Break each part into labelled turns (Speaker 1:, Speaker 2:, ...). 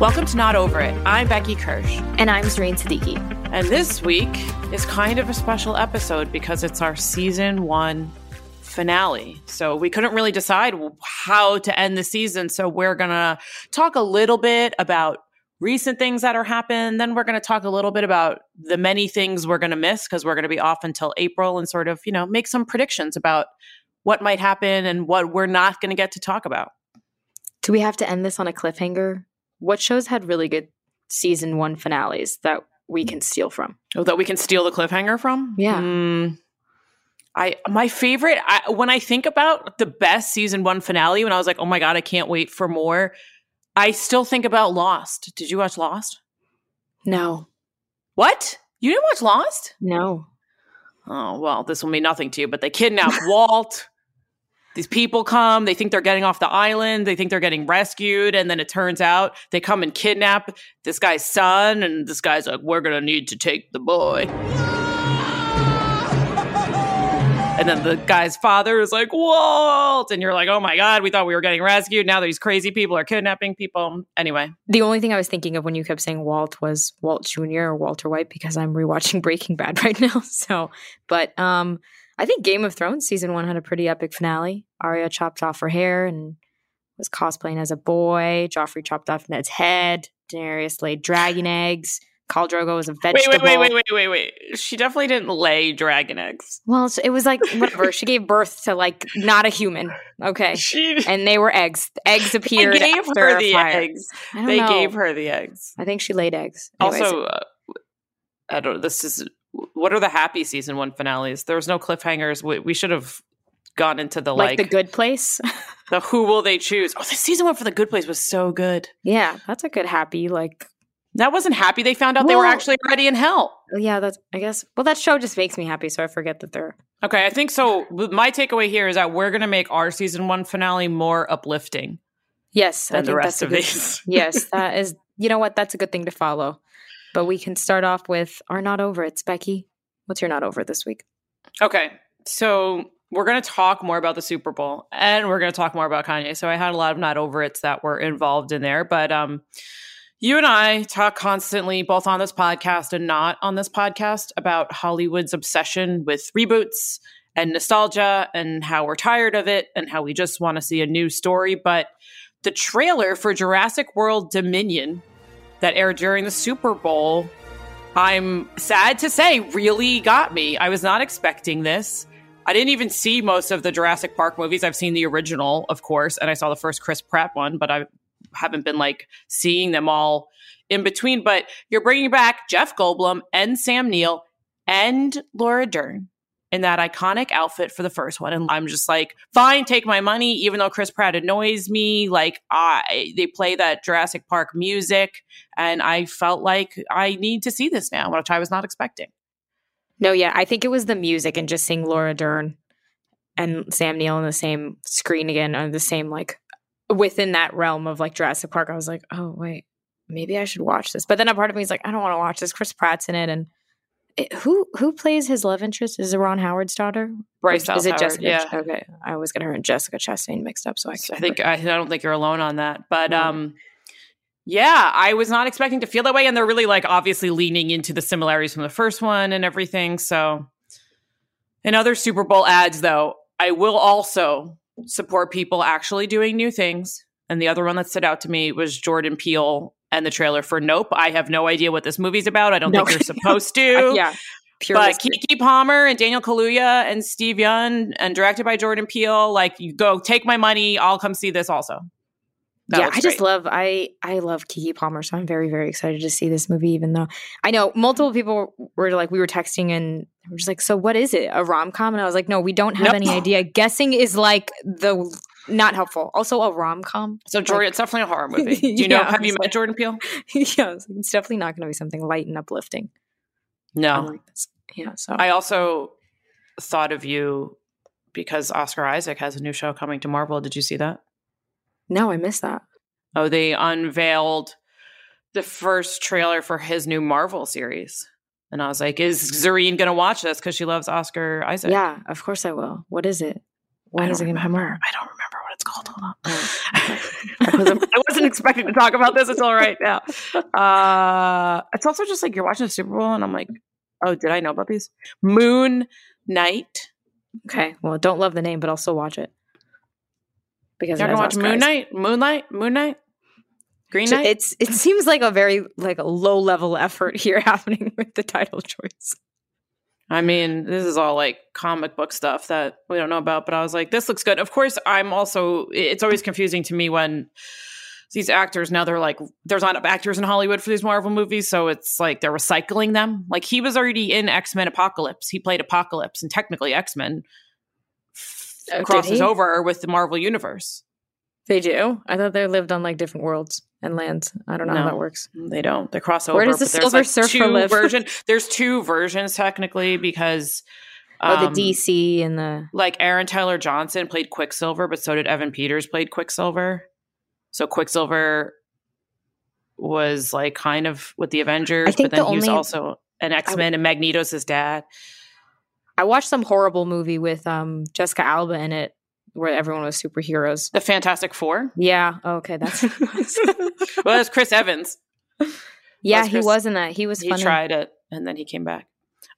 Speaker 1: Welcome to Not Over It. I'm Becky Kirsch.
Speaker 2: And I'm Zareen Siddiqui.
Speaker 1: And this week is kind of a special episode because it's our season one finale. So we couldn't really decide how to end the season. So we're going to talk a little bit about recent things that are happening. Then we're going to talk a little bit about the many things we're going to miss because we're going to be off until April and sort of, you know, make some predictions about what might happen and what we're not going to get to talk about.
Speaker 2: Do we have to end this on a cliffhanger? What shows had really good season one finales that we can steal from?
Speaker 1: Oh, that we can steal the cliffhanger from?
Speaker 2: Yeah.
Speaker 1: Mm, I my favorite I, when I think about the best season one finale when I was like, oh my god, I can't wait for more. I still think about Lost. Did you watch Lost?
Speaker 2: No.
Speaker 1: What? You didn't watch Lost?
Speaker 2: No.
Speaker 1: Oh well, this will mean nothing to you. But they kidnap Walt these people come, they think they're getting off the island, they think they're getting rescued, and then it turns out they come and kidnap this guy's son, and this guy's like, We're gonna need to take the boy. And then the guy's father is like, Walt! And you're like, oh my God, we thought we were getting rescued. Now these crazy people are kidnapping people. Anyway.
Speaker 2: The only thing I was thinking of when you kept saying Walt was Walt Jr. or Walter White because I'm rewatching Breaking Bad right now. So, but um, I think Game of Thrones season one had a pretty epic finale. Arya chopped off her hair and was cosplaying as a boy. Joffrey chopped off Ned's head. Daenerys laid dragon eggs. Khal Drogo was a vegetable.
Speaker 1: Wait, wait, wait, wait, wait, wait, wait. She definitely didn't lay dragon eggs.
Speaker 2: Well, it was like whatever. she gave birth to like not a human. Okay, she, and they were eggs. Eggs appeared.
Speaker 1: They gave her the
Speaker 2: fire.
Speaker 1: eggs. They
Speaker 2: know.
Speaker 1: gave her the eggs.
Speaker 2: I think she laid eggs.
Speaker 1: Anyways. Also, uh, I don't. Know. This is what are the happy season one finales? There was no cliffhangers. We, we should have gone into the like,
Speaker 2: like the good place.
Speaker 1: the who will they choose? Oh, the season one for the good place was so good.
Speaker 2: Yeah, that's a good happy like.
Speaker 1: That wasn't happy. They found out well, they were actually already in hell.
Speaker 2: Yeah, that's. I guess. Well, that show just makes me happy, so I forget that they're.
Speaker 1: Okay, I think so. My takeaway here is that we're going to make our season one finale more uplifting.
Speaker 2: Yes,
Speaker 1: than the rest of these.
Speaker 2: yes, that is. You know what? That's a good thing to follow. But we can start off with our not over it, Becky. What's your not over this week?
Speaker 1: Okay. So we're going to talk more about the Super Bowl and we're going to talk more about Kanye. So I had a lot of not over it's that were involved in there. But um, you and I talk constantly, both on this podcast and not on this podcast, about Hollywood's obsession with reboots and nostalgia and how we're tired of it and how we just want to see a new story. But the trailer for Jurassic World Dominion that aired during the Super Bowl, I'm sad to say, really got me. I was not expecting this. I didn't even see most of the Jurassic Park movies. I've seen the original, of course, and I saw the first Chris Pratt one, but I haven't been like seeing them all in between. But you're bringing back Jeff Goldblum and Sam Neill and Laura Dern in that iconic outfit for the first one. And I'm just like, fine, take my money, even though Chris Pratt annoys me. Like, I they play that Jurassic Park music, and I felt like I need to see this now, which I was not expecting.
Speaker 2: No, yeah, I think it was the music and just seeing Laura Dern and Sam Neill on the same screen again, on the same like within that realm of like Jurassic Park. I was like, oh wait, maybe I should watch this. But then a part of me is like, I don't want to watch this. Chris Pratt's in it, and it, who who plays his love interest? Is it Ron Howard's daughter?
Speaker 1: Bryce Is it Howard,
Speaker 2: Jessica?
Speaker 1: Yeah.
Speaker 2: Okay, I always get her and Jessica Chastain mixed up. So I,
Speaker 1: I think I, I, don't think you're alone on that. But mm. um, yeah, I was not expecting to feel that way, and they're really like obviously leaning into the similarities from the first one and everything. So, in other Super Bowl ads, though, I will also support people actually doing new things And the other one that stood out to me was Jordan Peele and the trailer for Nope. I have no idea what this movie's about. I don't
Speaker 2: No.
Speaker 1: think you're supposed to.
Speaker 2: Uh, yeah. Pure
Speaker 1: But
Speaker 2: mystery.
Speaker 1: Keke Palmer and Daniel Kaluuya and Steven Yeun and directed by Jordan Peele, like you go take my money, I'll come see this also. That
Speaker 2: yeah, I just
Speaker 1: great.
Speaker 2: love I I love Keke Palmer, so I'm very very excited to see this movie. Even though I know multiple people were like, we were texting and we're just like, so what is it? A rom com? And I was like, no, we don't have
Speaker 1: Nope.
Speaker 2: any idea. Guessing is like the not helpful. Also, a rom com.
Speaker 1: So Jordan, it's definitely a horror movie. Do you know?
Speaker 2: Yeah,
Speaker 1: Have you met Jordan Peele?
Speaker 2: yeah, it's, definitely not going to be something light and uplifting.
Speaker 1: No.
Speaker 2: this. Yeah. So
Speaker 1: I also thought of you because Oscar Isaac has a new show coming to Marvel. Did you see that?
Speaker 2: no, I missed that.
Speaker 1: Oh, they unveiled the first trailer for his new Marvel series. And I was like, is Zareen going to watch this because she loves Oscar Isaac?
Speaker 2: Yeah, of course I will. What is it? When is it going to come out?
Speaker 1: I don't remember what it's called. Hold on.
Speaker 2: Oh,
Speaker 1: I, wasn't, I wasn't expecting to talk about this until right now. Uh, it's also just like you're watching the Super Bowl, and I'm like, oh, did I know about these? Moon Knight.
Speaker 2: Okay. Well, don't love the name, but I'll still watch it because
Speaker 1: You're gonna watch Moon. Knight, Moonlight, Moon Knight, Green Knight.
Speaker 2: It's it seems like a very like a low level effort here happening with the title choice.
Speaker 1: I mean, this is all like comic book stuff that we don't know about, but I was like, this looks good. Of course, I'm also, it's always confusing to me when these actors now they're like, there's not enough actors in Hollywood for these Marvel movies. So it's like they're recycling them. Like he was already in X Men Apocalypse. He played Apocalypse, and technically X Men
Speaker 2: Oh,
Speaker 1: crosses over with the Marvel Universe.
Speaker 2: They do. I thought they lived on like different worlds and lands. I don't know how
Speaker 1: No.
Speaker 2: that works.
Speaker 1: They don't. They cross over.
Speaker 2: Where does the Silver
Speaker 1: like,
Speaker 2: Surfer
Speaker 1: two
Speaker 2: live?
Speaker 1: Version. There's two versions technically because.
Speaker 2: Oh,
Speaker 1: um,
Speaker 2: the DC and the
Speaker 1: like Aaron Taylor Johnson played Quicksilver, but so did Evan Peters played Quicksilver. So Quicksilver was like kind of with the Avengers,
Speaker 2: I think
Speaker 1: but then
Speaker 2: the
Speaker 1: he was
Speaker 2: only-
Speaker 1: also an X Men and Magneto's his dad.
Speaker 2: I watched some horrible movie with um Jessica Alba in it where everyone was superheroes.
Speaker 1: The Fantastic Four.
Speaker 2: Yeah. oh, Okay, that's
Speaker 1: well, it's Chris Evans.
Speaker 2: yeah.
Speaker 1: Was
Speaker 2: He was in that. He was
Speaker 1: He
Speaker 2: funny.
Speaker 1: tried it and then he came back.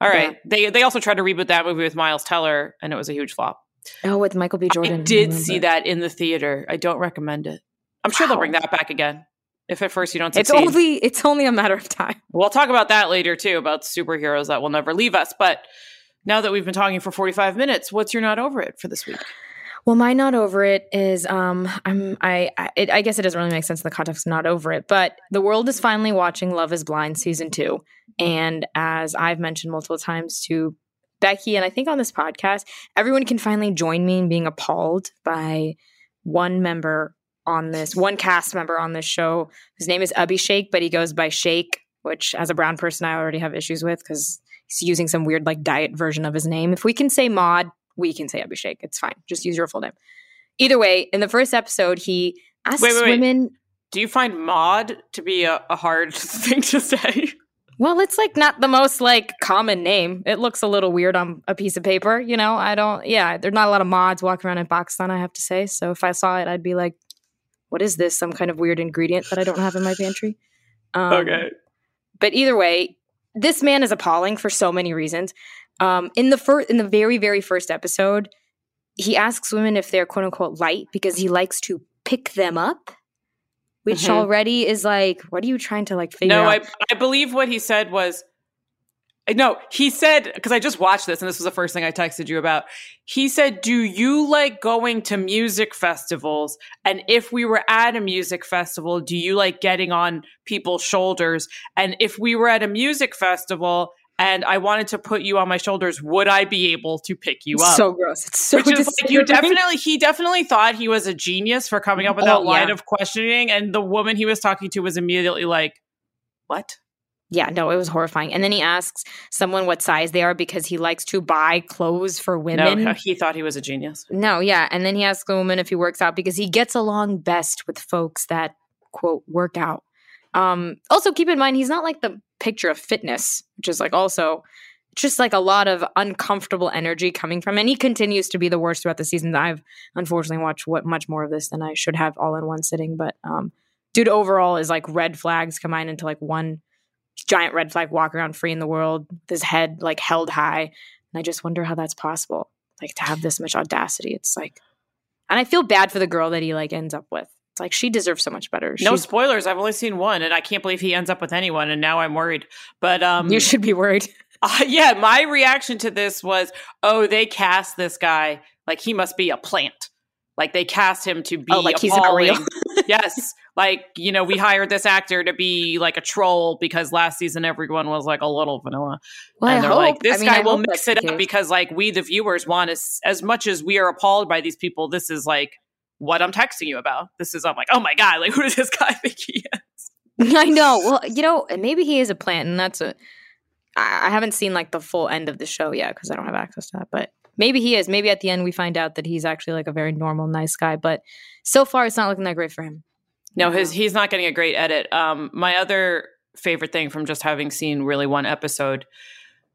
Speaker 1: All right.
Speaker 2: Yeah.
Speaker 1: They they also tried to reboot that movie with Miles Teller and it was a huge flop.
Speaker 2: Oh, with Michael B. Jordan.
Speaker 1: I did
Speaker 2: remember.
Speaker 1: see that in the theater. I don't recommend it. I'm sure they'll bring that back again. If at first you don't
Speaker 2: It's
Speaker 1: succeed.
Speaker 2: only it's only a matter of time.
Speaker 1: We'll talk about that later too about superheroes that will never leave us. But now that we've been talking for 45 minutes, what's your not over it for this week?
Speaker 2: Well, my not over it is um I'm I I, it, I guess it doesn't really make sense in the context of not over it, but the world is finally watching Love Is Blind season two, and as I've mentioned multiple times to Becky and I think on this podcast, everyone can finally join me in being appalled by one member on this one cast member on this show. His name is Abhishek, but he goes by Shake, which as a brown person I already have issues with because he's using some weird like diet version of his name. If we can say Maud, we can say Abhishek. It's fine. Just use your full name. Either way, in the first episode, he asks
Speaker 1: Wait, wait, wait.
Speaker 2: women.
Speaker 1: Do you find mod to be a, a hard thing to say?
Speaker 2: Well, it's like not the most like common name. It looks a little weird on a piece of paper. You know, I don't. Yeah, there's not a lot of mods walking around in Pakistan. I have to say. So if I saw it, I'd be like, "What is this? Some kind of weird ingredient that I don't have in my pantry?" Um, okay. but either way, this man is appalling for so many reasons. Um, in the first, in the very, very first episode, he asks women if they're quote unquote light because he likes to pick them up, which
Speaker 1: Mhm.
Speaker 2: already is like, what are you trying to like figure
Speaker 1: No,
Speaker 2: out?
Speaker 1: I, I believe what he said was no, he said because I just watched this and this was the first thing I texted you about. He said, "Do you like going to music festivals? And if we were at a music festival, do you like getting on people's shoulders? And if we were at a music festival and I wanted to put you on my shoulders, would I be able to pick you up?"
Speaker 2: so gross. It's so
Speaker 1: Which is like you definitely he definitely thought he was a genius for coming up with that
Speaker 2: Oh,
Speaker 1: line
Speaker 2: yeah.
Speaker 1: of questioning, and the woman he was talking to was immediately like, "What?"
Speaker 2: Yeah, no, it was horrifying. And then he asks someone what size they are because he likes to buy clothes for women.
Speaker 1: No, he thought he was a genius.
Speaker 2: No, yeah. And then he asks the woman if he works out because he gets along best with folks that quote work out. Um, also keep in mind he's not like the picture of fitness, which is like also just like a lot of uncomfortable energy coming from. And he continues to be the worst throughout the season. I've unfortunately watched what much more of this than I should have all in one sitting. But um dude overall is like red flags combined into like one giant red flag walk around free in the world, his head like held high. And I just wonder how that's possible. Like to have this much audacity. It's like and I feel bad for the girl that he like ends up with It's like she deserves so much better.
Speaker 1: No
Speaker 2: She's-
Speaker 1: spoilers. I've only seen one, and I can't believe he ends up with anyone. And now I'm worried. But um,
Speaker 2: you should be worried.
Speaker 1: Uh, yeah, my reaction to this was, oh, they cast this guy like he must be a plant. Like they cast him to be
Speaker 2: Oh, like he's not real.
Speaker 1: yes, like you know, we hired this actor to be like a troll because last season everyone was like a little vanilla,
Speaker 2: Well,
Speaker 1: and
Speaker 2: I
Speaker 1: they're
Speaker 2: hope.
Speaker 1: like, this
Speaker 2: I mean,
Speaker 1: guy
Speaker 2: I
Speaker 1: will mix it up because like we the viewers want as as much as we are appalled by these people. This is like what I'm texting you about. This is I'm like, oh my god, like who does this guy think he is?
Speaker 2: I know. Well, you know, maybe he is a plant, and that's a. I I haven't seen like the full end of the show yet because I don't have access to that. But maybe he is. Maybe at the end we find out that he's actually like a very normal, nice guy. But so far, it's not looking that great for him.
Speaker 1: No, his he's not getting a great edit. Um, my other favorite thing from just having seen really one episode.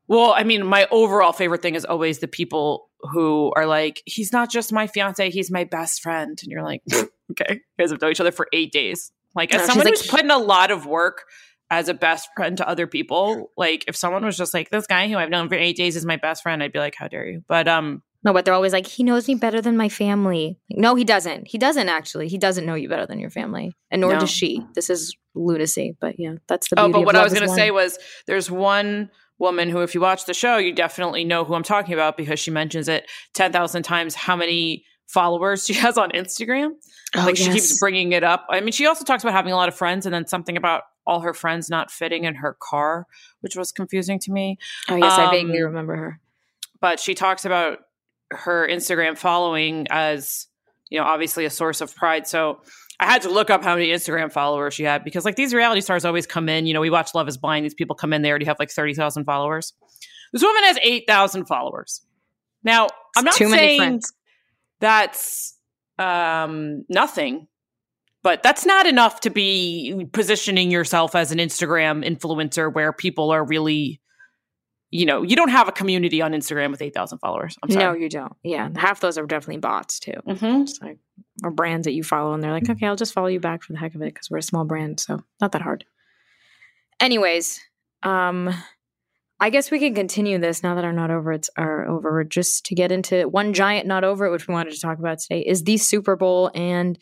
Speaker 1: Well, I mean, my overall favorite thing is always the people who are like, he's not just my fiance, he's my best friend. And you're like, okay, you guys have known each other for eight days. Like,
Speaker 2: No,
Speaker 1: as
Speaker 2: she's
Speaker 1: someone
Speaker 2: like-
Speaker 1: who's put in a lot of work as a best friend to other people, like if someone was just like, this guy who I've known for eight days is my best friend, I'd be like, how dare you? But um,
Speaker 2: No, but they're always like, he knows me better than my family. Like, no, he doesn't. He doesn't actually. He doesn't know you better than your family, and nor
Speaker 1: No.
Speaker 2: does she. This is lunacy. But yeah, that's the.
Speaker 1: Oh,
Speaker 2: beauty
Speaker 1: but
Speaker 2: of
Speaker 1: what I was going to say was there's one woman who, if you watch the show, you definitely know who I'm talking about because she mentions it 10,000 times how many followers she has on Instagram.
Speaker 2: Oh,
Speaker 1: like she keeps bringing it up. I mean, she also talks about having a lot of friends and then something about all her friends not fitting in her car, which was confusing to me.
Speaker 2: Oh yes, I vaguely
Speaker 1: um,
Speaker 2: remember her.
Speaker 1: But she talks about her Instagram following as, you know, obviously a source of pride. So I had to look up how many Instagram followers she had because like these reality stars always come in. You know, we watch Love is Blind. These people come in, they already have like 30,000 followers. This woman has 8,000 followers. Now, I'm not
Speaker 2: Too many
Speaker 1: saying that's um, nothing, but that's not enough to be positioning yourself as an Instagram influencer where people are really, you know, you don't have a community on Instagram with 8,000 followers. I'm sorry.
Speaker 2: No, you don't. Yeah, half those are definitely bots too.
Speaker 1: Mhm.
Speaker 2: Just like or brands that you follow, and they're like, okay, I'll just follow you back for the heck of it because we're a small brand, so not that hard. Anyways, um, I guess we can continue this now that our not over it's are over. Just to get into one giant not over it, which we wanted to talk about today, is the Super Bowl and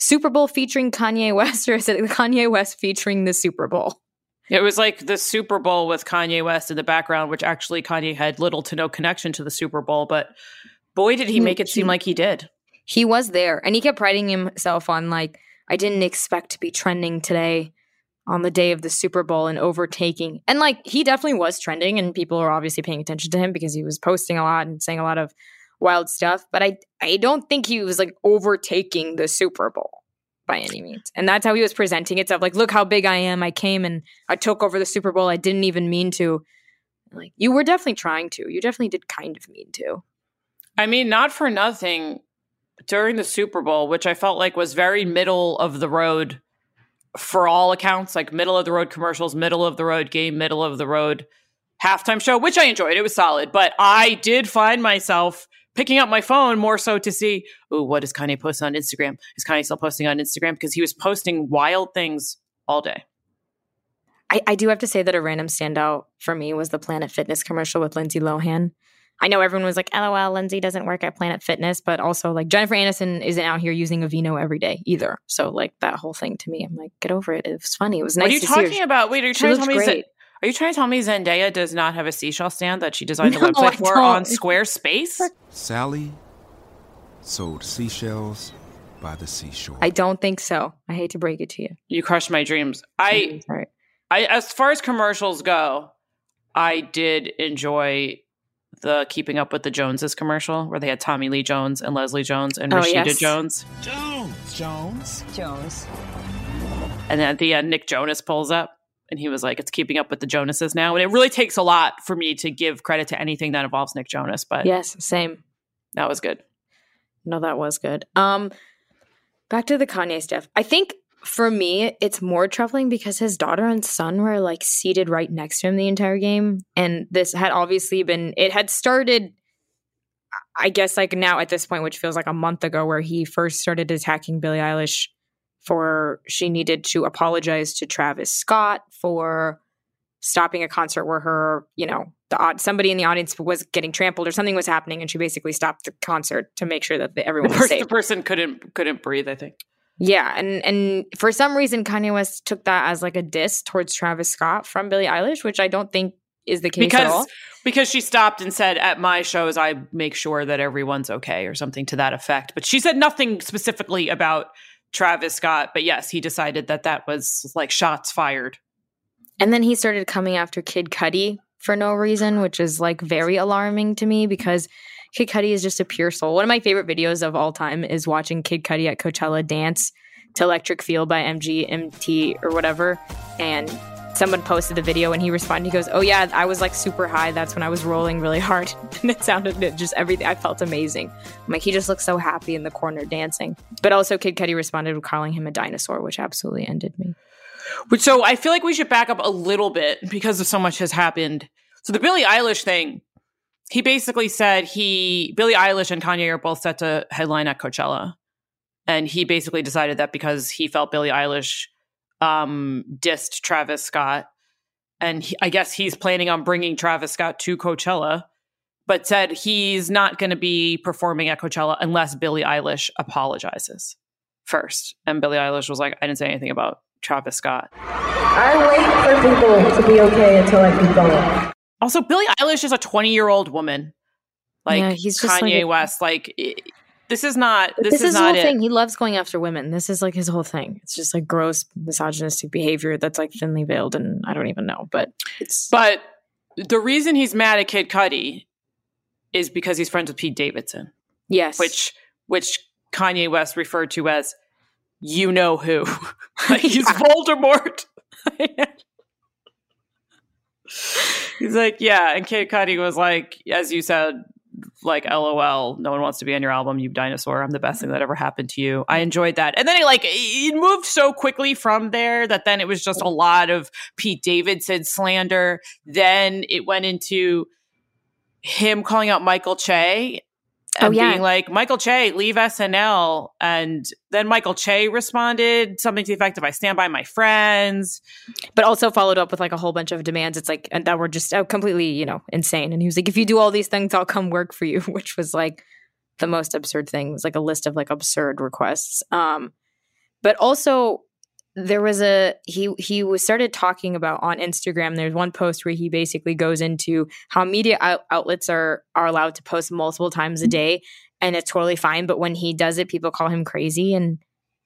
Speaker 2: Super Bowl featuring Kanye West, or is it Kanye West featuring the Super Bowl?
Speaker 1: It was like the Super Bowl with Kanye West in the background, which actually Kanye had little to no connection to the Super Bowl, but boy, did he make it seem like he did.
Speaker 2: he was there and he kept priding himself on like i didn't expect to be trending today on the day of the super bowl and overtaking and like he definitely was trending and people are obviously paying attention to him because he was posting a lot and saying a lot of wild stuff but i i don't think he was like overtaking the super bowl by any means. And that's how he was presenting itself. Like look how big i am. I came and i took over the super bowl i didn't even mean to. Like you were definitely trying to. You definitely did kind of mean to.
Speaker 1: I mean, not for nothing, during the Super Bowl, which I felt like was very middle of the road for all accounts, like middle of the road commercials, middle of the road game, middle of the road halftime show, which I enjoyed. It was solid, but I did find myself picking up my phone more so to see, oh, what is Kanye posting on Instagram? Is Kanye still posting on Instagram? Because he was posting wild things all day.
Speaker 2: I, I do have to say that a random standout for me was the Planet Fitness commercial with Lindsay Lohan. I know everyone was like, LOL, Lindsay doesn't work at Planet Fitness, but also like Jennifer Aniston isn't out here using Aveeno every day either. So like that whole thing to me, I'm like, get over it. It was funny. It was nice
Speaker 1: what are you talking about? Wait, are you
Speaker 2: She
Speaker 1: trying to tell me?
Speaker 2: Great.
Speaker 1: Are you trying to tell me Zendaya does not have a seashell stand that she designed a
Speaker 2: No,
Speaker 1: website
Speaker 2: I
Speaker 1: for
Speaker 2: don't.
Speaker 1: on Squarespace?
Speaker 3: Sally sold seashells by the seashore.
Speaker 2: I don't think so. I hate to break it to you.
Speaker 1: You crushed my dreams. I,
Speaker 2: Sorry.
Speaker 1: I, as far as commercials go, I did enjoy the Keeping Up with the Joneses commercial where they had Tommy Lee Jones and Leslie Jones and
Speaker 2: Oh,
Speaker 1: Rashida
Speaker 2: yes.
Speaker 1: Jones,
Speaker 3: Jones. Jones.
Speaker 1: and then at the end, Nick Jonas pulls up. And he was like, "It's keeping up with the Jonases now," and it really takes a lot for me to give credit to anything that involves Nick Jonas. But
Speaker 2: Yes, same.
Speaker 1: that was good.
Speaker 2: No, that was good. Um, back to the Kanye stuff. I think for me, it's more troubling because his daughter and son were like seated right next to him the entire game, and this had obviously been. It had started. I guess like now at this point, which feels like a month ago, where he first started attacking Billie Eilish for she needed to apologize to Travis Scott for stopping a concert where her, you know, the odd somebody in the audience was getting trampled or something was happening, and she basically stopped the concert to make sure that the, everyone
Speaker 1: The
Speaker 2: was safe.
Speaker 1: the person couldn't couldn't breathe. I think.
Speaker 2: Yeah, and and for some reason Kanye West took that as like a diss towards Travis Scott from Billie Eilish, which I don't think is the case
Speaker 1: because,
Speaker 2: at all.
Speaker 1: Because she stopped and said, "At my shows, I make sure that everyone's okay," or something to that effect. But she said nothing specifically about Travis Scott. But yes, he decided that that was like shots fired.
Speaker 2: And then he started coming after Kid Cudi for no reason, which is like very alarming to me because Kid Cudi is just a pure soul. One of my favorite videos of all time is watching Kid Cudi at Coachella dance to Electric Feel by MGMT or whatever. And someone posted the video and he responded, he goes, Oh yeah, I was like super high. That's when I was rolling really hard. and it sounded just everything. I felt amazing. I'm like, he just looks so happy in the corner dancing. But also Kid Cudi responded with calling him a dinosaur, which absolutely ended me.
Speaker 1: So I feel like we should back up a little bit because of so much has happened. So the Billie Eilish thing, he basically said he Billie Eilish and Kanye are both set to headline at Coachella, and he basically decided that because he felt Billie Eilish um, dissed Travis Scott, and he, I guess he's planning on bringing Travis Scott to Coachella, but said he's not going to be performing at Coachella unless Billie Eilish apologizes first. And Billie Eilish was like, "I didn't say anything about Travis Scott."
Speaker 4: I wait for people to be okay until I keep going.
Speaker 1: Also, Billie Eilish is a 20 year old woman. Like
Speaker 2: Yeah, he's just
Speaker 1: Kanye
Speaker 2: like a-
Speaker 1: West. Like, it, this is not, this,
Speaker 2: this,
Speaker 1: is,
Speaker 2: is,
Speaker 1: not
Speaker 2: the
Speaker 1: it.
Speaker 2: whole thing. He loves going after women. This is like his whole thing. It's just like gross misogynistic behavior that's like thinly veiled, and I don't even know. But it's
Speaker 1: But the reason he's mad at Kid Cudi is because he's friends with Pete Davidson,
Speaker 2: yes,
Speaker 1: which, which Kanye West referred to as you know who. like he's Voldemort. he's like, yeah. And Kid Cudi was like, as you said, like lol no one wants to be on your album you dinosaur i'm the best thing that ever happened to you. I enjoyed that. And then it like it moved so quickly from there that then it was just a lot of pete davidson slander. Then it went into him calling out michael che and
Speaker 2: Oh, yeah.
Speaker 1: being like michael che leave snl and then michael che responded something to the effect of i stand by my friends
Speaker 2: but also followed up with like a whole bunch of demands. It's like and that were just uh, completely you know insane. And he was like, if you do all these things, I'll come work for you, which was like the most absurd thing. It was like a list of like absurd requests. Um, but also there was a he he was started talking about on Instagram. There's one post where he basically goes into how media out- outlets are are allowed to post multiple times a mm-hmm. day, and it's totally fine. But when he does it, people call him crazy and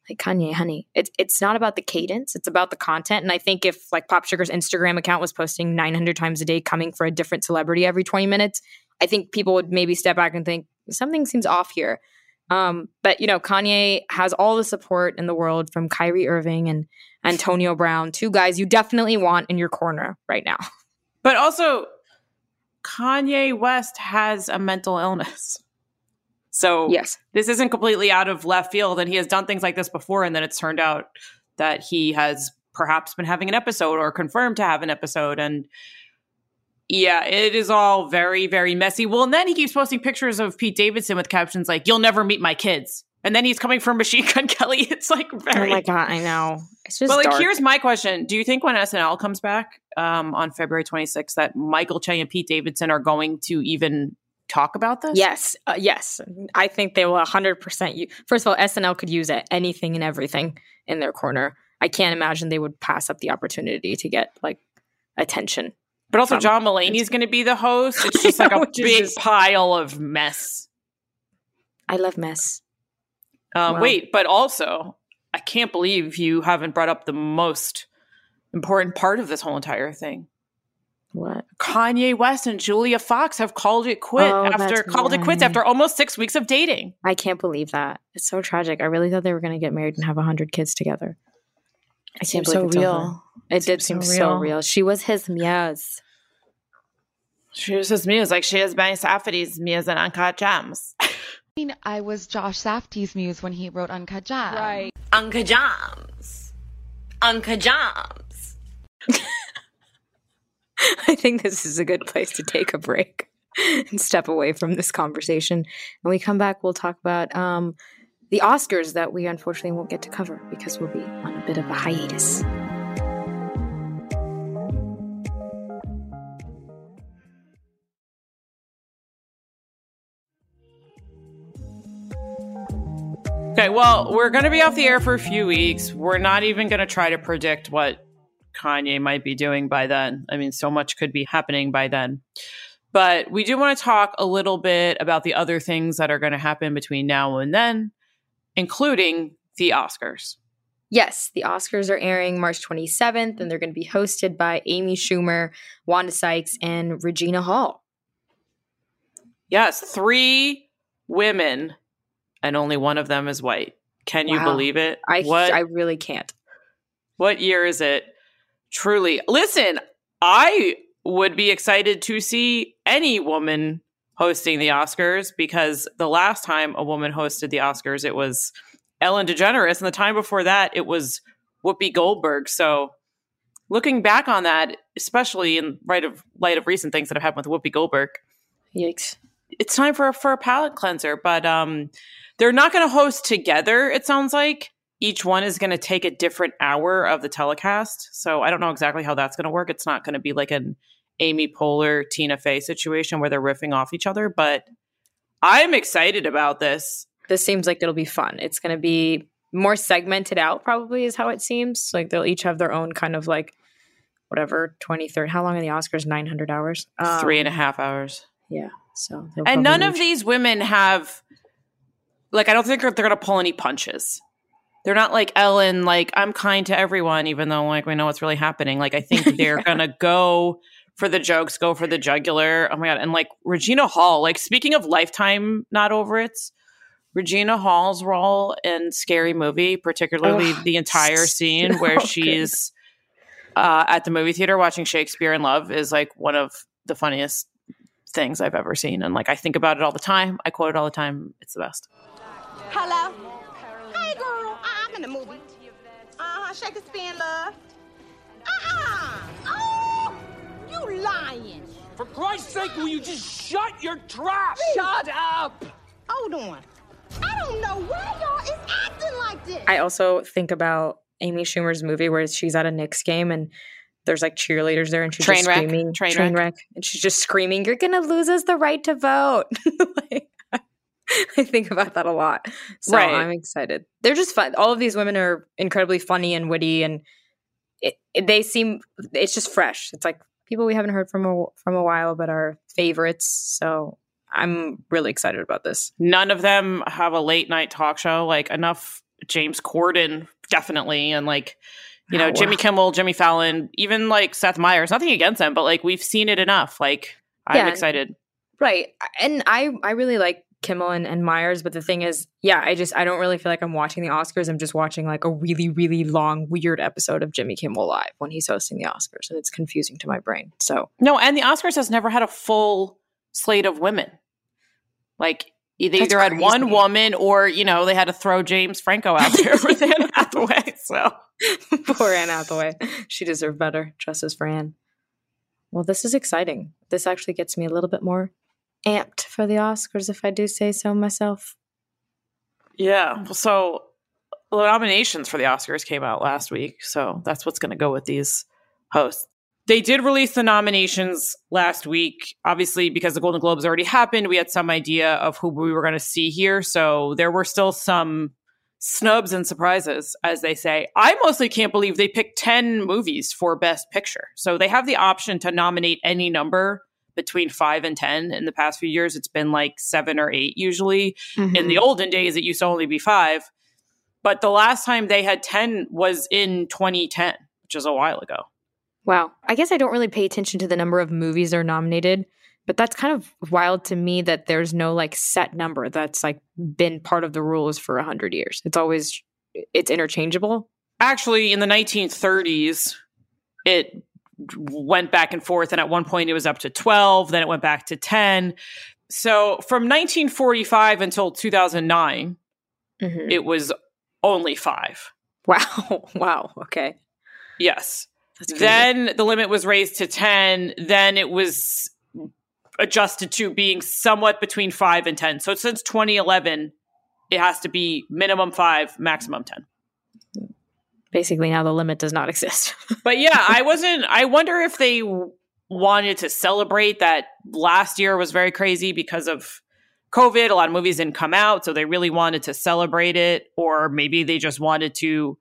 Speaker 2: like Kanye, honey, it's it's not about the cadence; it's about the content. And I think if like Pop Sugar's Instagram account was posting 900 times a day, coming for a different celebrity every 20 minutes, I think people would maybe step back and think something seems off here. Um, but you know, Kanye has all the support in the world from Kyrie Irving and Antonio Brown, two guys you definitely want in your corner right now.
Speaker 1: but also kanye west has a mental illness so
Speaker 2: Yes.
Speaker 1: this isn't completely out of left field and he has done things like this before and then it's turned out that he has perhaps been having an episode or confirmed to have an episode and yeah it is all very very messy well and then he keeps posting pictures of pete davidson with captions like you'll never meet my kids and then he's coming from machine gun kelly it's like very
Speaker 2: Oh my god, I know. It's just
Speaker 1: but like
Speaker 2: dark.
Speaker 1: here's my question do you think when snl comes back um, on february 26th that michael che and pete davidson are going to even talk about this
Speaker 2: Yes, uh, yes. I think they will 100% use. First of all, SNL could use it, anything and everything in their corner. I can't imagine they would pass up the opportunity to get like attention.
Speaker 1: But also,
Speaker 2: from-
Speaker 1: John Mulaney's going to be the host. It's just like a big
Speaker 2: just-
Speaker 1: pile of mess.
Speaker 2: I love mess.
Speaker 1: Uh,
Speaker 2: wow.
Speaker 1: Wait, but also, I can't believe you haven't brought up the most important part of this whole entire thing.
Speaker 2: What?
Speaker 1: Kanye West and Julia Fox have called it quit
Speaker 2: Oh,
Speaker 1: after called it quits after almost six weeks of dating.
Speaker 2: I can't believe that. It's so tragic. I really thought they were going to get married and have 100 kids together. I can't
Speaker 1: seems
Speaker 2: believe
Speaker 1: so
Speaker 2: it's
Speaker 1: real.
Speaker 2: over. It did seem
Speaker 1: so
Speaker 2: so
Speaker 1: real.
Speaker 2: real. She was his muse.
Speaker 1: She was his muse, like she is Ben Safdie's muse and Uncut Gems.
Speaker 5: I mean, I was Josh Safdie's muse when he wrote Uncut Gems. Right.
Speaker 6: Uncle Joms. Uncle Joms.
Speaker 2: I think this is a good place to take a break and step away from this conversation. When we come back, we'll talk about um, the Oscars that we unfortunately won't get to cover because we'll be on a bit of a hiatus.
Speaker 1: Okay, well, we're going to be off the air for a few weeks. We're not even going to try to predict what Kanye might be doing by then. I mean, so much could be happening by then. But we do want to talk a little bit about the other things that are going to happen between now and then, including the Oscars.
Speaker 2: Yes, the Oscars are airing March 27th, and they're going to be hosted by Amy Schumer, Wanda Sykes, and Regina Hall.
Speaker 1: Yes, three women, and only one of them is white. Can you believe it?
Speaker 2: I
Speaker 1: what
Speaker 2: I really can't.
Speaker 1: what year is it? Truly, listen. I would be excited to see any woman hosting the Oscars because the last time a woman hosted the Oscars, it was Ellen DeGeneres, and the time before that, it was Whoopi Goldberg. So, looking back on that, especially in light of light of recent things that have happened with Whoopi Goldberg,
Speaker 2: Yikes.
Speaker 1: it's time for for a palate cleanser. But um, they're not going to host together. It sounds like each one is going to take a different hour of the telecast. So I don't know exactly how that's going to work. It's not going to be like an Amy Poehler Tina Fey situation where they're riffing off each other. But I'm excited about this.
Speaker 2: This seems like it'll be fun. It's going to be more segmented out, probably, is how it seems. Like they'll each have their own kind of like whatever 23rd. How long are the Oscars? 900 hours? Um,
Speaker 1: Three and a half hours.
Speaker 2: Yeah. So
Speaker 1: And none
Speaker 2: probably
Speaker 1: of these women have, like, I don't think they're going to pull any punches. They're not like Ellen, like, I'm kind to everyone, even though, like, we know what's really happening. Like, I think they're going to go for the jokes, go for the jugular. Oh my God. And like, Regina Hall, like, speaking of lifetime not over it's, Regina Hall's role in Scary Movie, particularly the entire
Speaker 2: so
Speaker 1: scene where she's uh, at the movie theater watching Shakespeare in Love, is like one of the funniest things I've ever seen. And like I think about it all the time. I quote it all the time. It's the best.
Speaker 7: Hello? Hey, girl. I'm in the movie. Uh-huh. Shakespeare in love. Uh-uh. Oh, you lying.
Speaker 8: For Christ's sake, will you just shut your trap?
Speaker 7: Shut up. Hold on. I don't know why y'all is acting like this.
Speaker 2: I also think about Amy Schumer's movie where she's at a Knicks game and there's like cheerleaders there and she's just
Speaker 1: wreck.
Speaker 2: screaming
Speaker 1: Train
Speaker 2: wreck. and she's just screaming you're gonna lose us the right to vote like, I think about that a lot so
Speaker 1: Right.
Speaker 2: I'm excited they're just fun all of these women are incredibly funny and witty and it, it- they seem it's just fresh it's like people we haven't heard from a, from a while but are favorites so I'm really excited about this
Speaker 1: None of them have a late night talk show. Like enough James Corden, definitely, and like you know
Speaker 2: Oh,
Speaker 1: Jimmy. Kimmel, Jimmy Fallon, even like Seth Meyers. Nothing against them, but like we've seen it enough. Like I'm
Speaker 2: Yeah.
Speaker 1: excited.
Speaker 2: Right. And I I really like Kimmel and, and Meyers, but the thing is, yeah, I just I don't really feel like I'm watching the Oscars. I'm just watching like a really, really long, weird episode of Jimmy Kimmel Live when he's hosting the Oscars. And it's confusing to my brain. So
Speaker 1: No, and the Oscars has never had a full slate of women. Like they
Speaker 2: That's
Speaker 1: either had one woman or you know they had to throw James Franco out there with Anne Hathaway. So
Speaker 2: poor Anne Hathaway. She deserved better. Justice for Anne. Well, this is exciting. This actually gets me a little bit more amped for the Oscars, if I do say so myself.
Speaker 1: yeah, so the nominations for the Oscars came out last week, so that's what's going to go with these hosts. They did release the nominations last week. Obviously, because the Golden Globes already happened, we had some idea of who we were going to see here. So there were still some snubs and surprises, as they say. I mostly can't believe they picked 10 movies for Best Picture. So they have the option to nominate any number between five and 10. In the past few years, it's been like seven or eight usually. In the mm-hmm. olden days, it used to only be five. But the last time they had 10 was in 2010, which is a while ago.
Speaker 2: Wow. I guess I don't really pay attention to the number of movies they're nominated, but that's kind of wild to me that there's no like set number that's like been part of the rules for a hundred years. It's always it's interchangeable.
Speaker 1: Actually, in the 1930s, it went back and forth. And at one point, it was up to 12, then it went back to 10. So from 1945 until 2009,
Speaker 2: Mhm.
Speaker 1: it was only five.
Speaker 2: Wow. wow. Okay.
Speaker 1: Yes. Then the limit was raised to 10. Then it was adjusted to being somewhat between five and 10. So since 2011, it has to be minimum five, maximum 10.
Speaker 2: Basically, now the limit does not exist.
Speaker 1: But yeah, I wasn't, I wonder if they wanted to celebrate that last year was very crazy because of COVID, a lot of movies didn't come out, so they really wanted to celebrate it, or maybe they just wanted to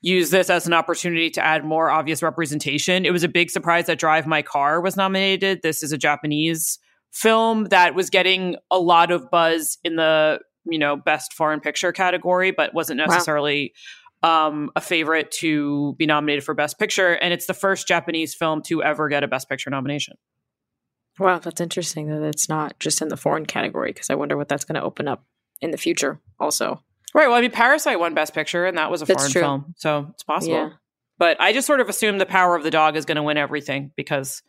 Speaker 1: use this as an opportunity to add more obvious representation. It was a big surprise that Drive My Car was nominated. This is a Japanese film that was getting a lot of buzz in the you know best foreign picture category, but wasn't necessarily wow. Um, a favorite to be nominated for best picture. And it's the first Japanese film to ever get a best picture nomination.
Speaker 2: Wow, that's interesting that it's not just in the foreign category because I wonder what that's going to open up in the future. Also,
Speaker 1: right. Well, I mean, Parasite won Best Picture, and that was a that's foreign true. film, so it's possible. Yeah. But I just sort of assume the Power of the Dog is going to win everything because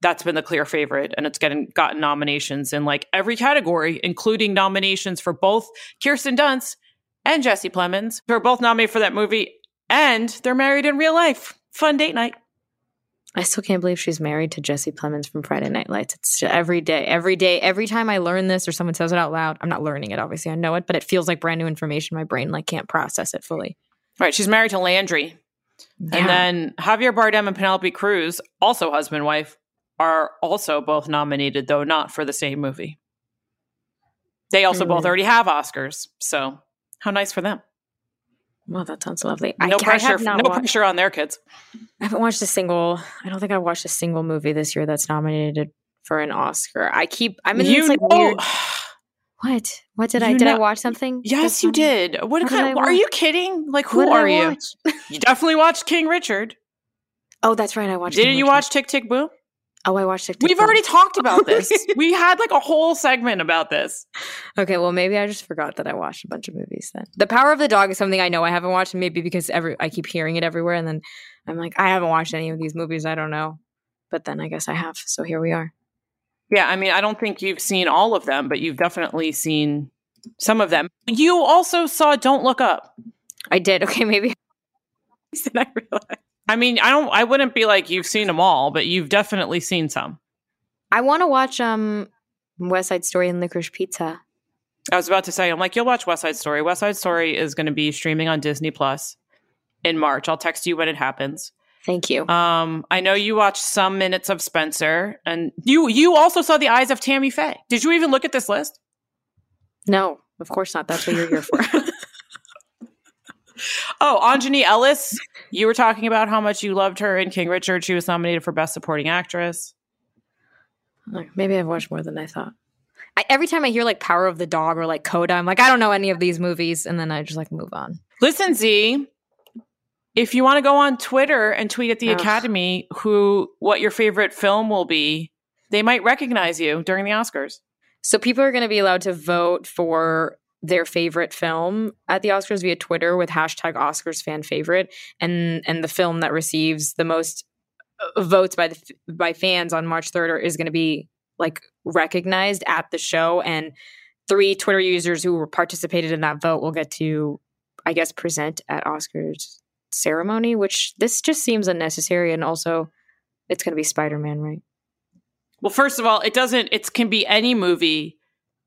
Speaker 1: that's been the clear favorite and it's getting gotten nominations in like every category including nominations for both kirsten dunst and jesse plemons. Who are both nominated for that movie and they're married in real life. Fun date night.
Speaker 2: I still can't believe she's married to jesse plemons from friday night lights. It's every day every day every time i learn this or someone says it out loud i'm not learning it obviously i know it but it feels like brand new information. My brain like can't process it fully.
Speaker 1: Right she's married to landry. Yeah. And then Javier Bardem and Penelope Cruz, also husband wife, are also both nominated, though not for the same movie. They also mm. both already have Oscars, so how nice for them.
Speaker 2: Well, that sounds lovely.
Speaker 1: No I, pressure. I no watched, pressure on their kids.
Speaker 2: I haven't watched a single. I don't think I've watched a single movie this year that's nominated for an Oscar. I keep. I'm in you this like know, weird. What? What did I? Did know, I watch something?
Speaker 1: Yes, you did. What, what kind? Did are you kidding? Like, who are you? you definitely watched King Richard.
Speaker 2: Oh, that's right. I watched.
Speaker 1: Didn't you watch Tick Tick Boom?
Speaker 2: Oh, I watched it.
Speaker 1: We've already talked about this. we had like a whole segment about this.
Speaker 2: Okay, well maybe I just forgot that I watched a bunch of movies then. The Power of the Dog is something I know I haven't watched, maybe because every I keep hearing it everywhere, and then I'm like, I haven't watched any of these movies. I don't know, but then I guess I have. So here we are.
Speaker 1: Yeah, I mean, I don't think you've seen all of them, but you've definitely seen some of them. You also saw Don't Look Up.
Speaker 2: I did. Okay, maybe.
Speaker 1: Did I realize? I mean, I don't. I wouldn't be like you've seen them all, but you've definitely seen some.
Speaker 2: I want to watch um West Side Story and Licorice Pizza.
Speaker 1: I was about to say, I'm like, you'll watch West Side Story. West Side Story is going to be streaming on Disney Plus in March. I'll text you when it happens.
Speaker 2: Thank you.
Speaker 1: Um, I know you watched some minutes of Spencer, and you you also saw the eyes of Tammy Faye. Did you even look at this list?
Speaker 2: No, of course not. That's what you're here for.
Speaker 1: oh, Aunjanue Ellis. You were talking about how much you loved her in King Richard. She was nominated for Best Supporting Actress.
Speaker 2: maybe I've watched more than I thought. I, every time I hear like Power of the Dog or like Coda, I'm like, I don't know any of these movies, and then I just like move on.
Speaker 1: Listen, Z, if you want to go on Twitter and tweet at the Ugh. Academy who what your favorite film will be, they might recognize you during the Oscars.
Speaker 2: So people are going to be allowed to vote for their favorite film at the Oscars via Twitter with hashtag Oscars fan favorite, and and the film that receives the most uh, votes by the by fans on March third is going to be like recognized at the show, and three Twitter users who participated in that vote will get to, I guess, present at Oscars ceremony. Which this just seems unnecessary, and also it's going to be Spider Man, right?
Speaker 1: Well, first of all, it doesn't. It can be any movie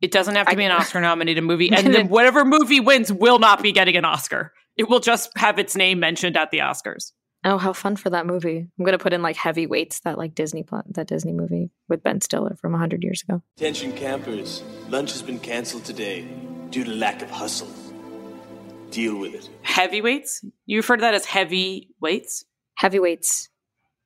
Speaker 1: it doesn't have to be an Oscar nominated movie. And then whatever movie wins will not be getting an Oscar. It will just have its name mentioned at the Oscars.
Speaker 2: Oh, how fun for that movie! I'm gonna put in like heavyweights that like Disney that Disney movie with Ben Stiller from hundred years ago.
Speaker 9: Attention campers, lunch has been canceled today due to lack of hustle. Deal with it.
Speaker 1: Heavyweights? You refer to that as heavy weights?
Speaker 2: Heavyweights.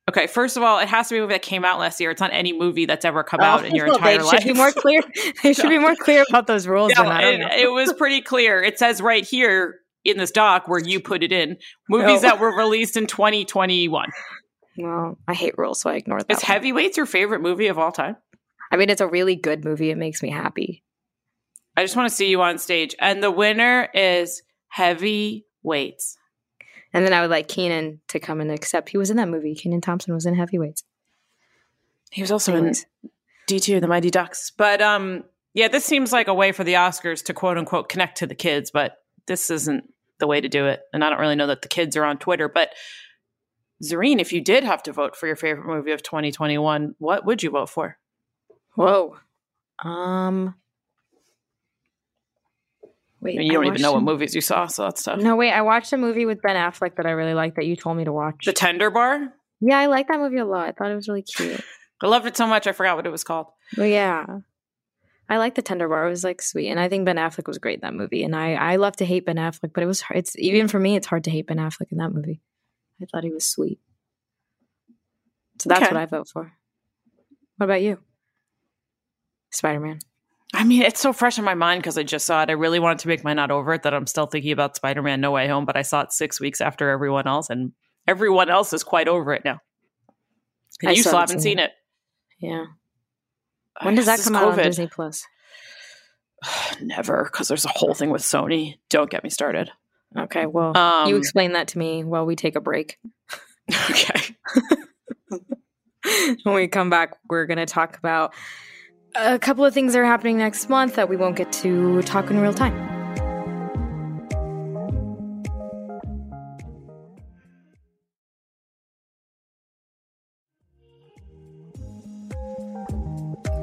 Speaker 1: Okay, first of all, it has to be a movie that came out last year. It's not any movie that's ever come oh, out in your entire
Speaker 2: they
Speaker 1: life.
Speaker 2: Should be more clear. They should be more clear about those rules.
Speaker 1: No, it, it, was pretty clear. It says right here in this doc where you put it in movies no. that were released in 2021.
Speaker 2: Well, I hate rules, so I ignore that.
Speaker 1: Is one. Heavyweights your favorite movie of all time?
Speaker 2: I mean, it's a really good movie. It makes me happy.
Speaker 1: I just want to see you on stage, and the winner is Heavyweights.
Speaker 2: And then I would like Kenan to come and accept. He was in that movie. Kenan Thompson was in Heavyweights.
Speaker 1: He was also Anyways. in D2, The Mighty Ducks. But um, yeah, this seems like a way for the Oscars to quote unquote connect to the kids, but this isn't the way to do it. And I don't really know that the kids are on Twitter. But Zareen, if you did have to vote for your favorite movie of 2021, what would you vote for?
Speaker 2: Whoa. Um
Speaker 1: Wait, you don't even know what movies you saw, so that's tough.
Speaker 2: No, wait, I watched a movie with Ben Affleck that I really liked that you told me to watch.
Speaker 1: The Tender Bar?
Speaker 2: Yeah, I like that movie a lot. I thought it was really cute.
Speaker 1: I loved it so much I forgot what it was called.
Speaker 2: Well, yeah. I like the tender bar. It was like sweet, and I think Ben Affleck was great in that movie. And I I love to hate Ben Affleck, but it was hard. it's even for me it's hard to hate Ben Affleck in that movie. I thought he was sweet, so that's
Speaker 1: Okay.
Speaker 2: what I vote for. What about you? Spider Man.
Speaker 1: I mean, it's so fresh in my mind because I just saw it. I really wanted to make my not over it that I'm still thinking about Spider Man No Way Home, but I saw it six weeks after everyone else, and everyone else is quite over it now. And
Speaker 2: I
Speaker 1: you
Speaker 2: still haven't seen
Speaker 1: seen it.
Speaker 2: Yeah. When does that come out on Disney Plus?
Speaker 1: Never, because there's a whole thing with Sony. Don't get me started.
Speaker 2: Okay, well,
Speaker 1: Um,
Speaker 2: you explain that to me while we take a break.
Speaker 1: Okay.
Speaker 2: when we come back, we're going to talk about a couple of things are happening next month that we won't get to talk in real time.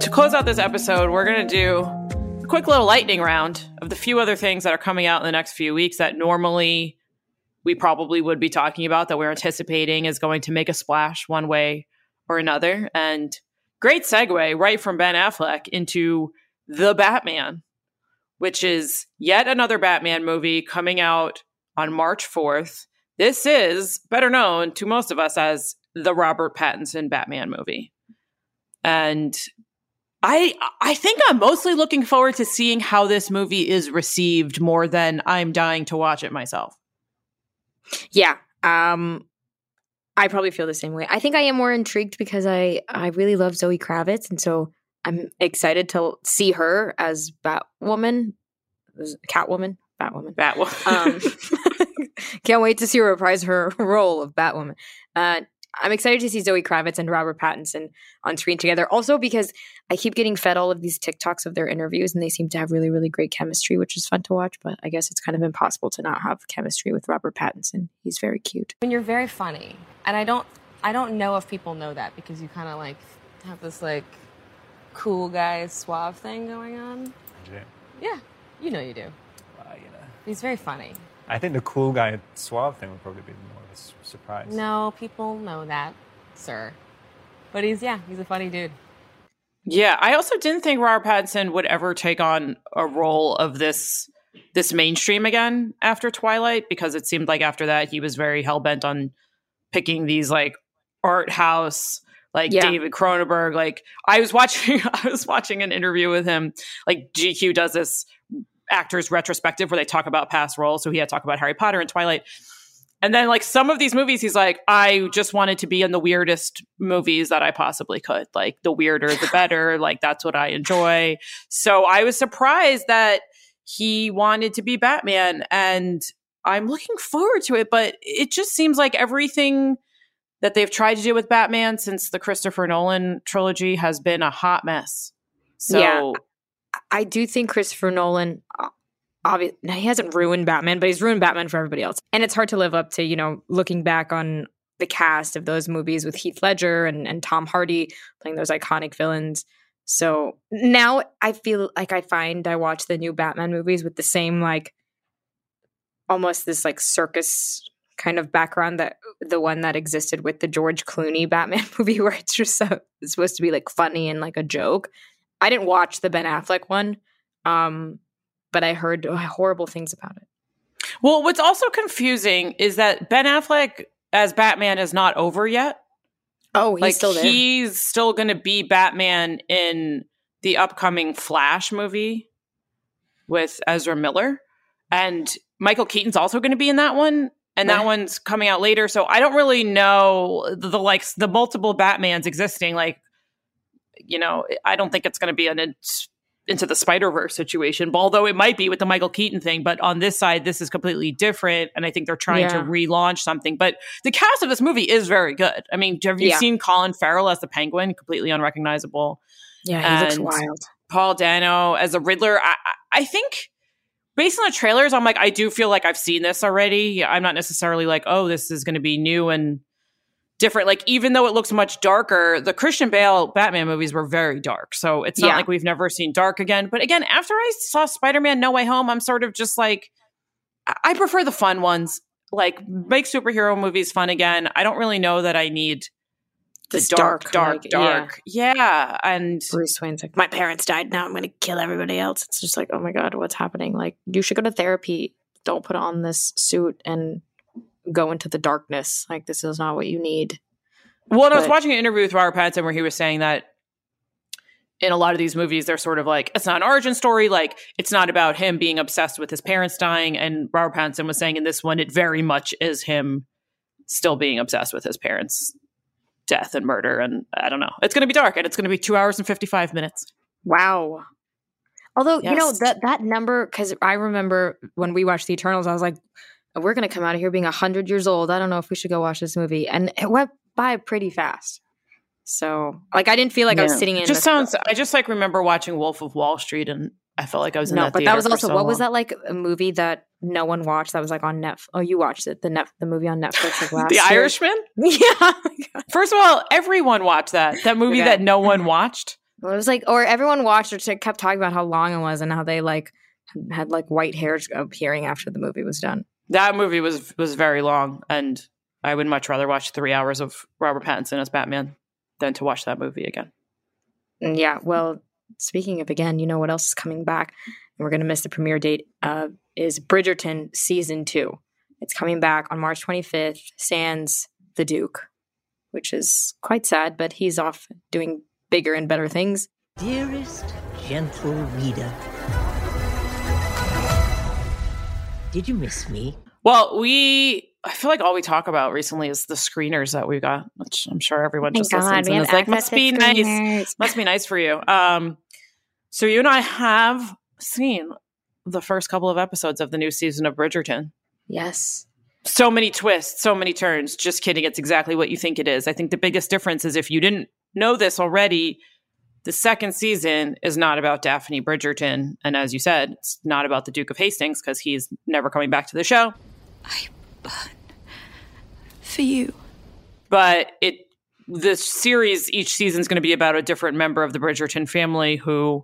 Speaker 1: To close out this episode, we're going to do a quick little lightning round of the few other things that are coming out in the next few weeks that normally we probably would be talking about that we're anticipating is going to make a splash one way or another. And great segue right from Ben Affleck into The Batman, which is yet another Batman movie coming out on March 4th. This is better known to most of us as the Robert Pattinson Batman movie. And I I think I'm mostly looking forward to seeing how this movie is received more than I'm dying to watch it myself.
Speaker 2: Yeah. Um I probably feel the same way. I think I am more intrigued because I I really love Zoe Kravitz and so I'm excited to see her as Batwoman, Catwoman, Batwoman.
Speaker 1: Batwoman.
Speaker 2: Um, can't wait to see her reprise her role of Batwoman. Uh, I'm excited to see Zoe Kravitz and Robert Pattinson on screen together. Also, because I keep getting fed all of these TikToks of their interviews, and they seem to have really, really great chemistry, which is fun to watch. But I guess it's kind of impossible to not have chemistry with Robert Pattinson. He's very cute.
Speaker 10: And you're very funny and i don't i don't know if people know that because you kind of like have this like cool guy suave thing going on yeah you know you do Uh, you know. he's very funny
Speaker 11: I think the cool guy suave thing would probably be more of a s- surprise.
Speaker 10: no people know that sir but he's yeah he's a funny dude
Speaker 1: Yeah, I also didn't think Robert Pattinson would ever take on a role of this this mainstream again after Twilight because it seemed like after that he was very hell bent on picking these like art house like
Speaker 2: Yeah.
Speaker 1: David Cronenberg. Like I was watching I was watching an interview with him. Like GQ does this actors retrospective where they talk about past roles. So he had to talk about Harry Potter and Twilight. And then like some of these movies, he's like, I just wanted to be in the weirdest movies that I possibly could. Like the weirder, the better. like that's what I enjoy. So I was surprised that he wanted to be Batman and I'm looking forward to it, but it just seems like everything that they've tried to do with Batman since the Christopher Nolan trilogy has been a hot mess. So
Speaker 2: Yeah. I do think Christopher Nolan, uh, obviously, he hasn't ruined Batman, but he's ruined Batman for everybody else. And it's hard to live up to, you know, looking back on the cast of those movies with Heath Ledger and, and Tom Hardy playing those iconic villains. So now I feel like I find I watch the new Batman movies with the same, like, almost this like circus kind of background that the one that existed with the George Clooney Batman movie, where it's just so it's supposed to be like funny and like a joke. I didn't watch the Ben Affleck one, um, but I heard horrible things about it.
Speaker 1: Well, what's also confusing is that Ben Affleck as Batman is not over yet.
Speaker 2: Oh, he's
Speaker 1: like
Speaker 2: still there.
Speaker 1: he's still going to be Batman in the upcoming Flash movie with Ezra Miller, and Michael Keaton's also going to be in that one, and that one's coming out later. So I don't really know the, the like the multiple Batmans existing. Like, you know, I don't think it's going to be an into the Spider Verse situation, but although it might be with the Michael Keaton thing. But on this side, this is completely different, and I think they're trying to relaunch something. But the cast of this movie is very good. I mean, have you
Speaker 2: Yeah.
Speaker 1: seen Colin Farrell as the Penguin? Completely unrecognizable.
Speaker 2: Yeah, he looks wild.
Speaker 1: Paul Dano as the Riddler. I- I think based on the trailers, I'm like, I do feel like I've seen this already. I'm not necessarily like, oh, this is going to be new and different. Like, even though it looks much darker, the Christian Bale Batman movies were very dark. So it's not
Speaker 2: Yeah.
Speaker 1: like we've never seen dark again. But again, after I saw Spider Man No Way Home, I'm sort of just like, I- prefer the fun ones. Like, make superhero movies fun again. I don't really know that I need the dark, dark,
Speaker 2: like,
Speaker 1: dark. Yeah. yeah. And
Speaker 2: Bruce Wayne's like, my parents died. Now I'm going to kill everybody else. It's just like, oh my God, what's happening? Like, you should go to therapy. Don't put on this suit and go into the darkness. Like, this is not what you need.
Speaker 1: Well, I was watching an interview with Robert Pattinson where he was saying that in a lot of these movies, they're sort of like, it's not an origin story. Like, it's not about him being obsessed with his parents dying. And Robert Pattinson was saying in this one, it very much is him still being obsessed with his parents' death and murder. And I don't know. It's going to be dark and it's going to be two hours and 55 minutes.
Speaker 2: Wow. Although, yes. you know, that, that number, because I remember when we watched The Eternals, I was like, we're going to come out of here being 100 years old. I don't know if we should go watch this movie. And it went by pretty fast. So, like, I didn't feel like yeah. I was sitting in.
Speaker 1: Just sounds. I just like remember watching Wolf of Wall Street, and I felt like I was in
Speaker 2: no,
Speaker 1: that.
Speaker 2: but that was also so what long. was that like a movie that no one watched that was like on Netflix? Oh, you watched it the net the movie on Netflix like last
Speaker 1: The
Speaker 2: year.
Speaker 1: Irishman.
Speaker 2: yeah.
Speaker 1: Oh First of all, everyone watched that that movie okay. that no one watched.
Speaker 2: Well, it was like, or everyone watched or kept talking about how long it was and how they like had like white hairs appearing after the movie was done.
Speaker 1: That movie was was very long, and I would much rather watch three hours of Robert Pattinson as Batman than to watch that movie again.
Speaker 2: Mm, yeah, well, speaking of again, you know what else is coming back? And we're going to miss the premiere date. Uh, is Bridgerton season two? It's coming back on March 25th. Sans the Duke, which is quite sad, but he's off doing bigger and better things.
Speaker 12: Dearest, gentle reader, did you miss me?
Speaker 1: Well, we I feel like all we talk about recently is the screeners that we got, which I'm sure everyone just God, listens and is like, must be screeners. nice. Must be nice for you. Um, so you and I have seen the first couple of episodes of the new season of Bridgerton.
Speaker 2: Yes.
Speaker 1: So many twists, so many turns. Just kidding. It's exactly what you think it is. I think the biggest difference is if you didn't know this already, the second season is not about Daphne Bridgerton. And as you said, it's not about the Duke of Hastings because he's never coming back to the show.
Speaker 13: I burn for you.
Speaker 1: But it the series each season is going to be about a different member of the Bridgerton family whose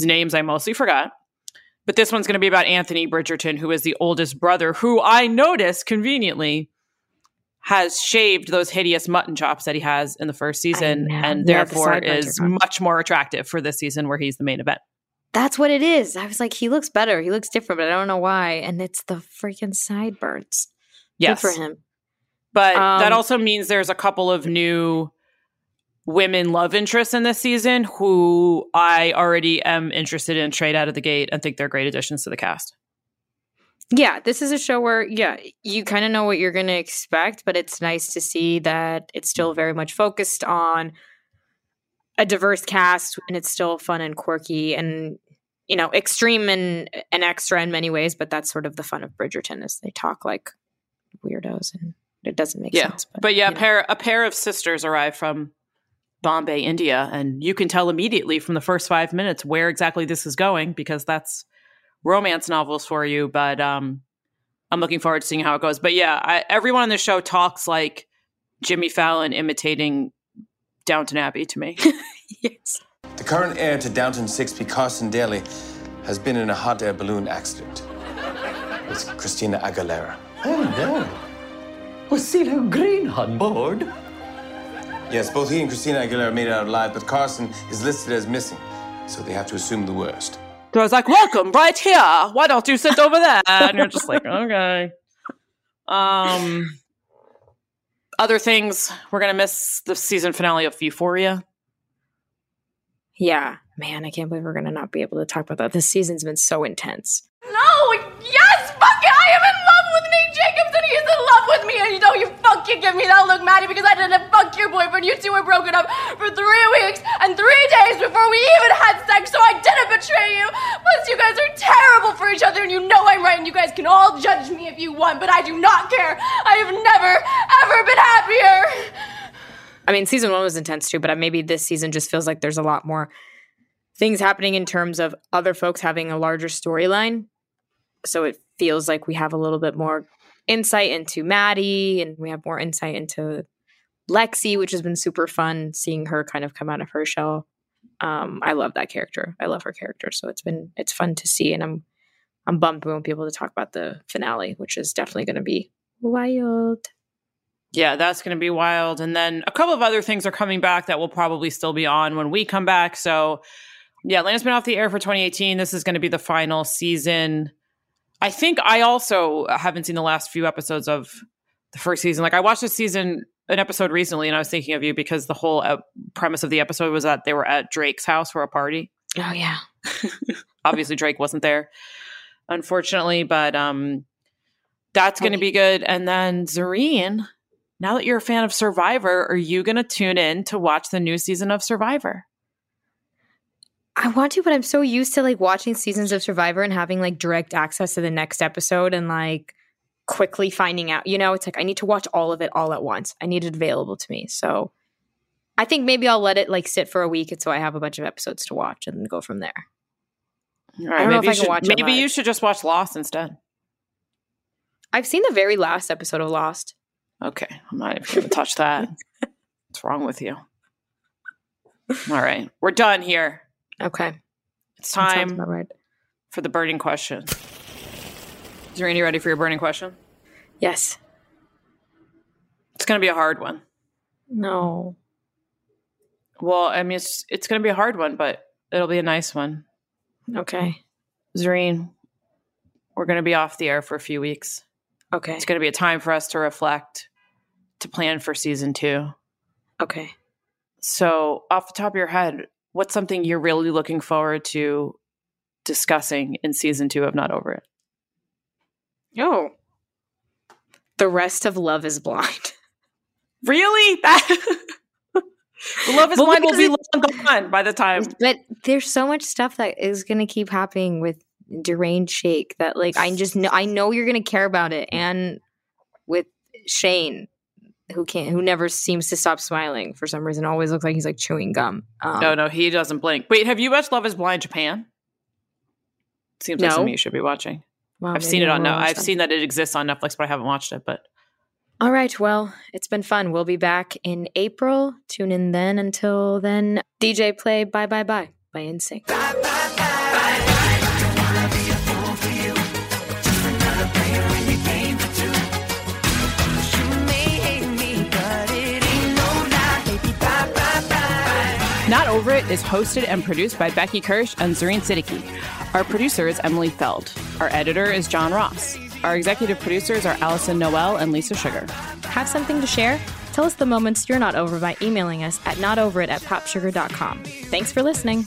Speaker 1: names I mostly forgot. But this one's going to be about Anthony Bridgerton, who is the oldest brother, who I noticed conveniently has shaved those hideous mutton chops that he has in the first season and yeah, therefore the is much more attractive for this season where he's the main event.
Speaker 2: That's what it is. I was like, he looks better. He looks different, but I don't know why. And it's the freaking sideburns.
Speaker 1: Yes.
Speaker 2: Good for him.
Speaker 1: But um, that also means there's a couple of new women love interests in this season who I already am interested in trade out of the gate and think they're great additions to the cast.
Speaker 2: Yeah, this is a show where, yeah, you kind of know what you're going to expect, but it's nice to see that it's still very much focused on a diverse cast and it's still fun and quirky and you know extreme and and extra in many ways but that's sort of the fun of bridgerton is they talk like weirdos and it doesn't make
Speaker 1: yeah.
Speaker 2: sense
Speaker 1: but, but yeah a pair a pair of sisters arrive from bombay india and you can tell immediately from the first five minutes where exactly this is going because that's romance novels for you but um i'm looking forward to seeing how it goes but yeah I, everyone on the show talks like jimmy fallon imitating downton abbey to me
Speaker 2: yes
Speaker 14: the current heir to Downton Sixbey, Carson Daly, has been in a hot air balloon accident with Christina Aguilera.
Speaker 15: Oh, no. Was CeeLo Green on board?
Speaker 14: Yes, both he and Christina Aguilera made it out alive, but Carson is listed as missing, so they have to assume the worst.
Speaker 1: So I was like, welcome, right here. Why don't you sit over there? And you're just like, okay. Um, other things, we're going to miss the season finale of Euphoria.
Speaker 2: Yeah, man, I can't believe we're gonna not be able to talk about that. This season's been so intense.
Speaker 7: No, yes, fuck it, I am in love with Nate Jacobs and he's in love with me. And you know, you fucking give me that look, Maddy, because I didn't fuck your boyfriend. You two were broken up for three weeks and three days before we even had sex, so I didn't betray you. Plus, you guys are terrible for each other, and you know I'm right, and you guys can all judge me if you want, but I do not care. I have never, ever been happier.
Speaker 2: I mean, season one was intense too, but maybe this season just feels like there's a lot more things happening in terms of other folks having a larger storyline. So it feels like we have a little bit more insight into Maddy and we have more insight into Lexi, which has been super fun seeing her kind of come out of her shell. Um, I love that character. I love her character. So it's been it's fun to see and I'm I'm bummed we won't be able to talk about the finale, which is definitely gonna be wild.
Speaker 1: Yeah, that's going to be wild. And then a couple of other things are coming back that will probably still be on when we come back. So, yeah, Atlanta's been off the air for 2018. This is going to be the final season. I think I also haven't seen the last few episodes of the first season. Like, I watched a season, an episode recently, and I was thinking of you because the whole uh, premise of the episode was that they were at Drake's house for a party.
Speaker 2: Oh, yeah.
Speaker 1: Obviously, Drake wasn't there, unfortunately, but um, that's going to be good. And then Zareen now that you're a fan of Survivor, are you going to tune in to watch the new season of Survivor?
Speaker 2: I want to, but I'm so used to like watching seasons of Survivor and having like direct access to the next episode and like quickly finding out. You know, it's like I need to watch all of it all at once. I need it available to me. So I think maybe I'll let it like sit for a week and so I have a bunch of episodes to watch and then go from there.
Speaker 1: All right, I don't know if I can should, Maybe you should just watch Lost instead.
Speaker 2: I've seen the very last episode of Lost.
Speaker 1: Okay, I'm not even going to touch that. What's wrong with you? All right, we're done here.
Speaker 2: Okay,
Speaker 1: it's time right. for the burning question. Is Randy ready for your burning question?
Speaker 2: Yes.
Speaker 1: It's going to be a hard one.
Speaker 2: No.
Speaker 1: Well, I mean, it's it's going to be a hard one, but it'll be a nice one.
Speaker 2: Okay.
Speaker 1: Zareen, we're going to be off the air for a few weeks.
Speaker 2: Okay.
Speaker 1: It's going to be a time for us to reflect, to plan for season two.
Speaker 2: Okay.
Speaker 1: So, off the top of your head, what's something you're really looking forward to discussing in season two of Not Over It?
Speaker 2: Oh, the rest of Love is Blind.
Speaker 1: really? That. Love is Blind will be long gone by the time.
Speaker 2: But there's so much stuff that is going to keep happening with deranged shake that like I just know I know you're gonna care about it and with Shayne who can't who never seems to stop smiling for some reason always looks like he's like chewing gum.
Speaker 1: Um, no no he doesn't blink. Wait have you watched Love is Blind Japan? Seems like something you should be watching. Wow, I've seen it on no I've seen that it exists on Netflix but I haven't watched it but
Speaker 2: all right well it's been fun. We'll be back in April. Tune in then. Until then DJ play bye bye bye by NSYNC bye, bye, bye.
Speaker 1: Not Over It is hosted and produced by Becky Kirsch and Zareen Siddiqui. Our producer is Emily Feld. Our editor is John Ross. Our executive producers are Allison Noel and Lisa Sugar.
Speaker 2: Have something to share? Tell us the moments you're not over by emailing us at notoverit at popsugar.com. Thanks for listening.